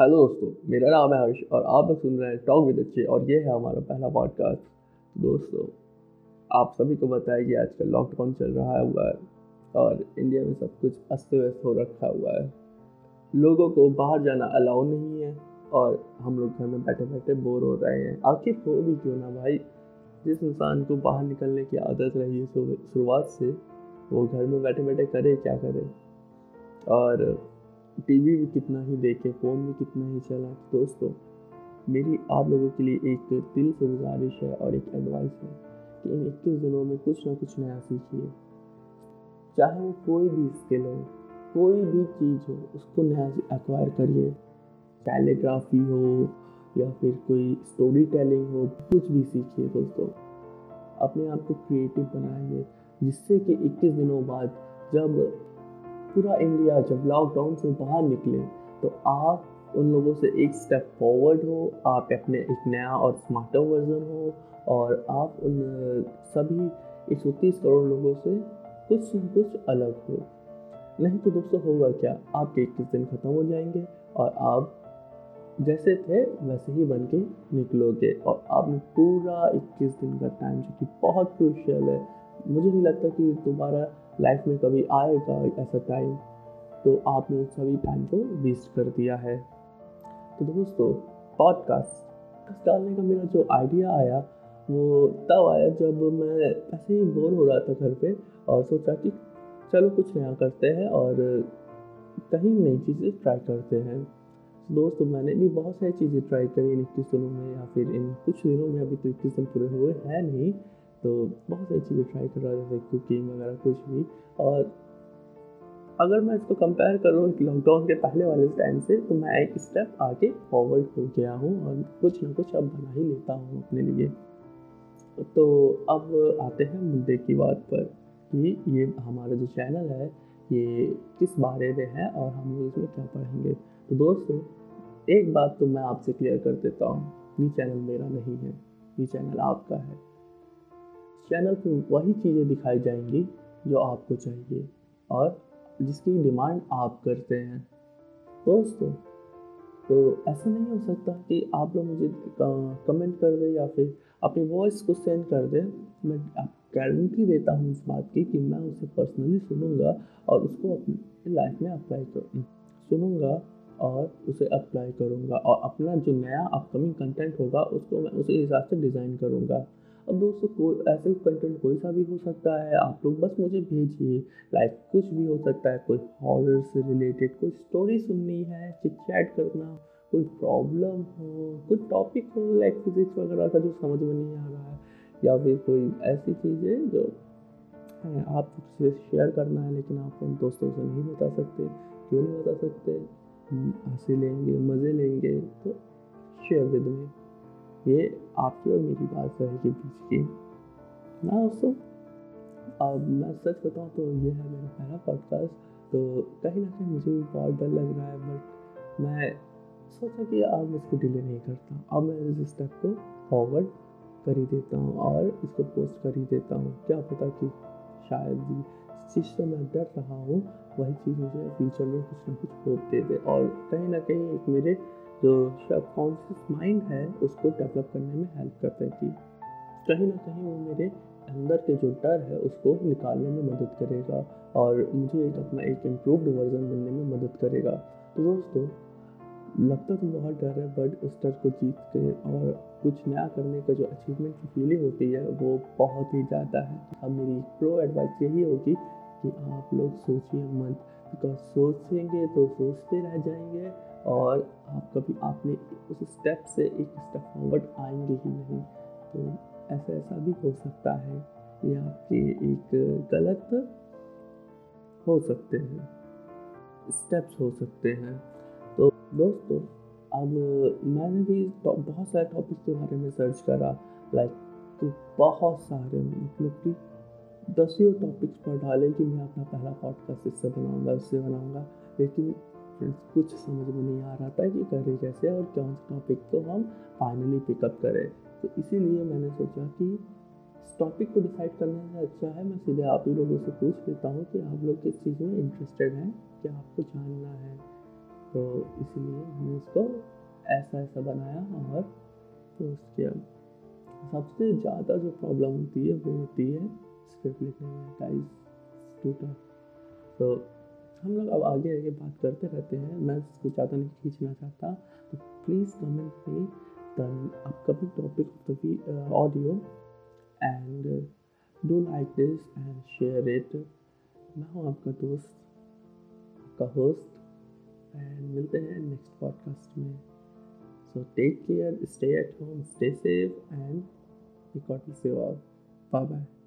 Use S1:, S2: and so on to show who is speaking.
S1: Hello दोस्तों, मेरा नाम है हर्ष और आप सुन रहे हैं टॉक विद अच्छे और ये है हमारा पहला पॉडकास्ट दोस्तों, आप सभी को बताया कि आजकल लॉकडाउन चल रहा हुआ है और इंडिया में सब कुछ अस्त व्यस्त हो रखा हुआ है। लोगों को बाहर जाना अलाउ नहीं है और हम लोग घर में बैठे बैठे बोर हो रहे हैं। आखिर हो भी क्यों ना भाई? जिस इंसान को बाहर निकलने की आदत रही है शुरुआत से, वो घर में बैठे बैठे करे क्या करे? और टीवी भी कितना ही देखे, फ़ोन भी कितना ही चला। दोस्तों, मेरी आप लोगों के लिए एक दिल से गुजारिश है और एक एडवाइस है कि इन इक्कीस दिनों में कुछ ना कुछ नया सीखिए। चाहे वो कोई भी स्किल हो, कोई भी चीज़ हो, उसको नया एक्वायर करिए। कैलीग्राफी हो या फिर कोई स्टोरी टेलिंग हो, कुछ भी सीखिए दोस्तों। अपने आप को क्रिएटिव बनाइए, जिससे कि 21 दिनों बाद जब पूरा इंडिया जब लॉकडाउन से बाहर निकले तो आप उन लोगों से एक स्टेप फॉरवर्ड हो, आप अपने एक नया और स्मार्टर वर्जन हो, और आप उन, सभी एक सौ तीस करोड़ लोगों से कुछ न कुछ अलग हो। नहीं तो दोस्तों होगा क्या? आपके इक्कीस दिन ख़त्म हो जाएँगे और आप जैसे थे, वैसे ही बन के निकलोगे। और आपने पूरा इक्कीस दिन का टाइम जो कि बहुत क्रूशियल है मुझे नहीं लगता कि तुम्हारा लाइफ में कभी आएगा ऐसा टाइम तो आपने उस सभी टाइम को वेस्ट कर दिया है। तो दोस्तों पॉडकास्ट डालने का मेरा जो आइडिया आया, वो तब आया जब मैं ऐसे ही बोर हो रहा था घर पे और सोचा कि चलो कुछ नया करते हैं और कहीं नई चीज़ें ट्राई करते हैं। दोस्तों, मैंने भी बहुत सारी चीज़ें ट्राई करी इन इक्कीस दिनों में या फिर इन कुछ दिनों में अभी तो इक्कीस दिन पूरे हुए हैं नहीं। तो बहुत सारी चीज़ें ट्राई कर रहा था जैसे कुकिंग वगैरह कुछ भी। और अगर मैं इसको कंपेयर करूँ लॉकडाउन के पहले वाले टाइम से तो मैं एक स्टेप आगे फॉरवर्ड हो गया हूँ और कुछ ना कुछ अब बना ही लेता हूँ अपने लिए। तो अब आते हैं मुद्दे की बात पर कि ये हमारा जो चैनल है, ये किस बारे में है और हम लोग इसमें क्या पढ़ेंगे। तो दोस्तों, एक बात तो मैं आपसे क्लियर कर देता हूँ, ये चैनल मेरा नहीं है, ये चैनल आपका है। चैनल पर वही चीज़ें दिखाई जाएँगी जो आपको चाहिए और जिसकी डिमांड आप करते हैं। दोस्तों तो ऐसा नहीं हो सकता कि आप लोग मुझे कमेंट कर दें या फिर अपनी वॉइस को सेंड कर दें। मैं आप गारंटी देता हूँ इस बात की कि मैं उसे पर्सनली सुनूँगा और उसको अपनी लाइफ में अप्लाई कर, सुनूँगा और उसे अप्लाई करूँगा और अपना जो नया अपकमिंग कंटेंट होगा, उसको मैं उसी हिसाब से डिज़ाइन करूँगा। अब दोस्तों कोई ऐसे कंटेंट कोई सा भी हो सकता है, आप लोग बस मुझे भेजिए। लाइक कुछ भी हो सकता है, कोई हॉरर से रिलेटेड कोई स्टोरी सुननी है चिट चैट करना, कोई प्रॉब्लम हो कुछ टॉपिक हो लाइक फिजिक्स वगैरह का जो समझ में नहीं आ रहा है, या फिर कोई ऐसी चीज़ें जो आप से शेयर करना है, लेकिन आप उन दोस्तों से नहीं बता सकते, क्यों नहीं बता सकते? हँसी लेंगे, मज़े लेंगे तो शेयर विद मी ये आपकी और मेरी बात रहेगी बीच की। ना दोस्तों, अब मैं सच बताऊँ तो ये है मेरा पहला पॉडकास्ट तो कहीं ना कहीं मुझे भी बहुत डर लग रहा है बट मैं सोचा कि अब इसको डिले नहीं करता। अब मैं इस स्टेप को फॉरवर्ड कर ही देता हूँ और इसको पोस्ट कर ही देता हूँ। क्या पता कि शायद भी चीज़ से मैं डर रहा हूँ, वही चीज़ मुझे फ्यूचर में कुछ ना कुछ होप दे दे और कहीं ना कहीं एक मेरे जो सबकॉन्शियस माइंड है, उसको डेवलप करने में हेल्प करता कि कहीं ना कहीं वो मेरे अंदर के जो डर है, उसको निकालने में मदद करेगा और मुझे एक अपना एक इम्प्रूव्ड वर्जन बनने में मदद करेगा। तो दोस्तों, लगता तो बहुत डर है बट उस डर को जीत के और कुछ नया करने का जो अचीवमेंट की फीलिंग होती है, वो बहुत ही ज़्यादा है। अब मेरी प्रो एडवाइस यही होगी कि आप लोग सोचिए मत बिकॉज़ सोचेंगे तो सोचते रह जाएँगे और आप कभी आपने उस स्टेप से एक स्टेप फॉरवर्ड आएँगे ही नहीं। तो ऐसा ऐसा भी हो सकता है ये आपके एक गलत हो सकते हैं स्टेप्स हो सकते हैं। तो दोस्तों, अब मैंने भी बहुत सारे टॉपिक्स के बारे में सर्च करा लाइक तो बहुत सारे मतलब कि दसियों टॉपिक्स पर डाले कि मैं अपना पहला पॉडकास्ट इससे बनाऊँगा, उससे बनाऊँगा। लेकिन फ्रेंड्स कुछ समझ में नहीं आ रहा था कि करें कैसे और कौन सा टॉपिक को हम फाइनली पिकअप करें। तो इसीलिए मैंने सोचा कि इस टॉपिक को डिसाइड करने से अच्छा है, मैं सीधे आप ही लोगों से पूछ लेता हूँ कि आप लोग किस चीज़ में इंटरेस्टेड हैं, क्या आपको जानना है। तो इसीलिए हमने इसको ऐसा ऐसा बनाया और पोस्ट किया। सबसे ज़्यादा जो प्रॉब्लम होती है, वो होती है स्क्रिप्ट लिखने में गाइस टू तो हम लोग अब आगे आगे बात करते रहते हैं। मैं इसको ज़्यादा नहीं खींचना चाहता। तो प्लीज़ कमेंट में the upcoming topic of the audio and do like this and share it मैं हूँ आपका दोस्त, आपका होस्ट एंड मिलते हैं नेक्स्ट पॉडकास्ट में। So take care stay at home stay safe and bless you all. Bye bye.